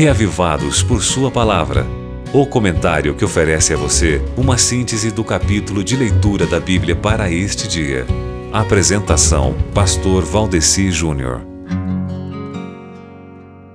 Reavivados por Sua Palavra. O comentário que oferece a você uma síntese do capítulo de leitura da Bíblia para este dia. Apresentação: Pastor Valdeci Júnior.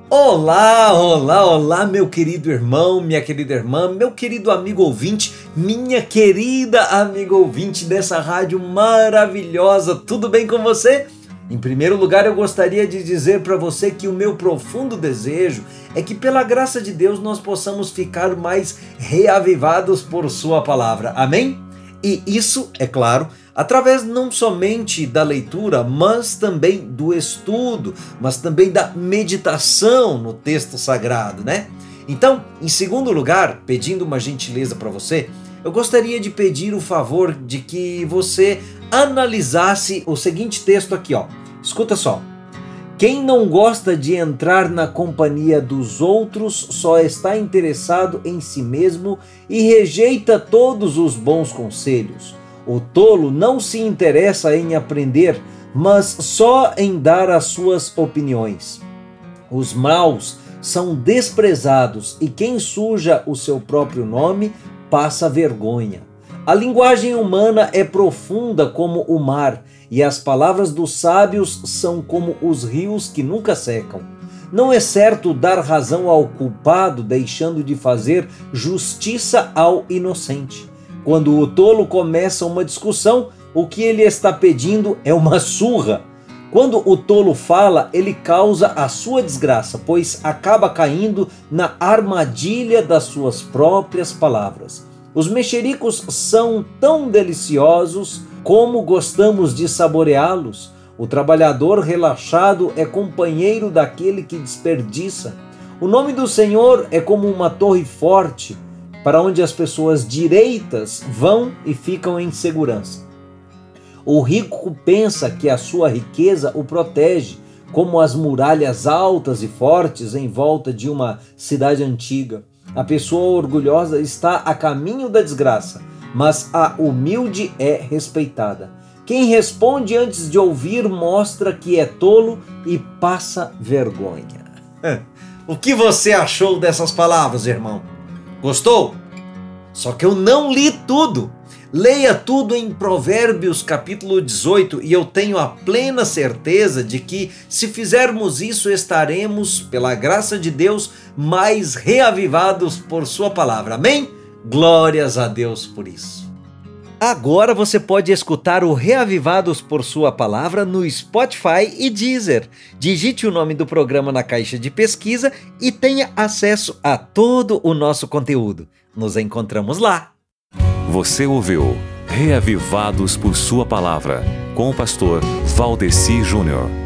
Olá, olá, olá, meu querido irmão, minha querida irmã, meu querido amigo ouvinte, minha querida amiga ouvinte dessa rádio maravilhosa. Tudo bem com você? Em primeiro lugar, eu gostaria de dizer para você que o meu profundo desejo é que, pela graça de Deus, nós possamos ficar mais reavivados por Sua palavra. Amém? E isso, é claro, através não somente da leitura, mas também do estudo, mas também da meditação no texto sagrado, né? Então, em segundo lugar, pedindo uma gentileza para você, eu gostaria de pedir o favor de que você analisasse o seguinte texto aqui, ó. Escuta só. Quem não gosta de entrar na companhia dos outros só está interessado em si mesmo e rejeita todos os bons conselhos. O tolo não se interessa em aprender, mas só em dar as suas opiniões. Os maus são desprezados e quem suja o seu próprio nome passa vergonha. A linguagem humana é profunda como o mar, e as palavras dos sábios são como os rios que nunca secam. Não é certo dar razão ao culpado, deixando de fazer justiça ao inocente. Quando o tolo começa uma discussão, o que ele está pedindo é uma surra. Quando o tolo fala, ele causa a sua desgraça, pois acaba caindo na armadilha das suas próprias palavras. Os mexericos são tão deliciosos como gostamos de saboreá-los. O trabalhador relaxado é companheiro daquele que desperdiça. O nome do Senhor é como uma torre forte, para onde as pessoas direitas vão e ficam em segurança. O rico pensa que a sua riqueza o protege, como as muralhas altas e fortes em volta de uma cidade antiga. A pessoa orgulhosa está a caminho da desgraça, mas a humilde é respeitada. Quem responde antes de ouvir mostra que é tolo e passa vergonha. O que você achou dessas palavras, irmão? Gostou? Só que eu não li tudo. Leia tudo em Provérbios capítulo 18 e eu tenho a plena certeza de que, se fizermos isso, estaremos, pela graça de Deus, mais reavivados por Sua palavra. Amém? Glórias a Deus por isso. Agora você pode escutar o Reavivados por Sua Palavra no Spotify e Deezer. Digite o nome do programa na caixa de pesquisa e tenha acesso a todo o nosso conteúdo. Nos encontramos lá. Você ouviu Reavivados por Sua Palavra, com o pastor Valdeci Júnior.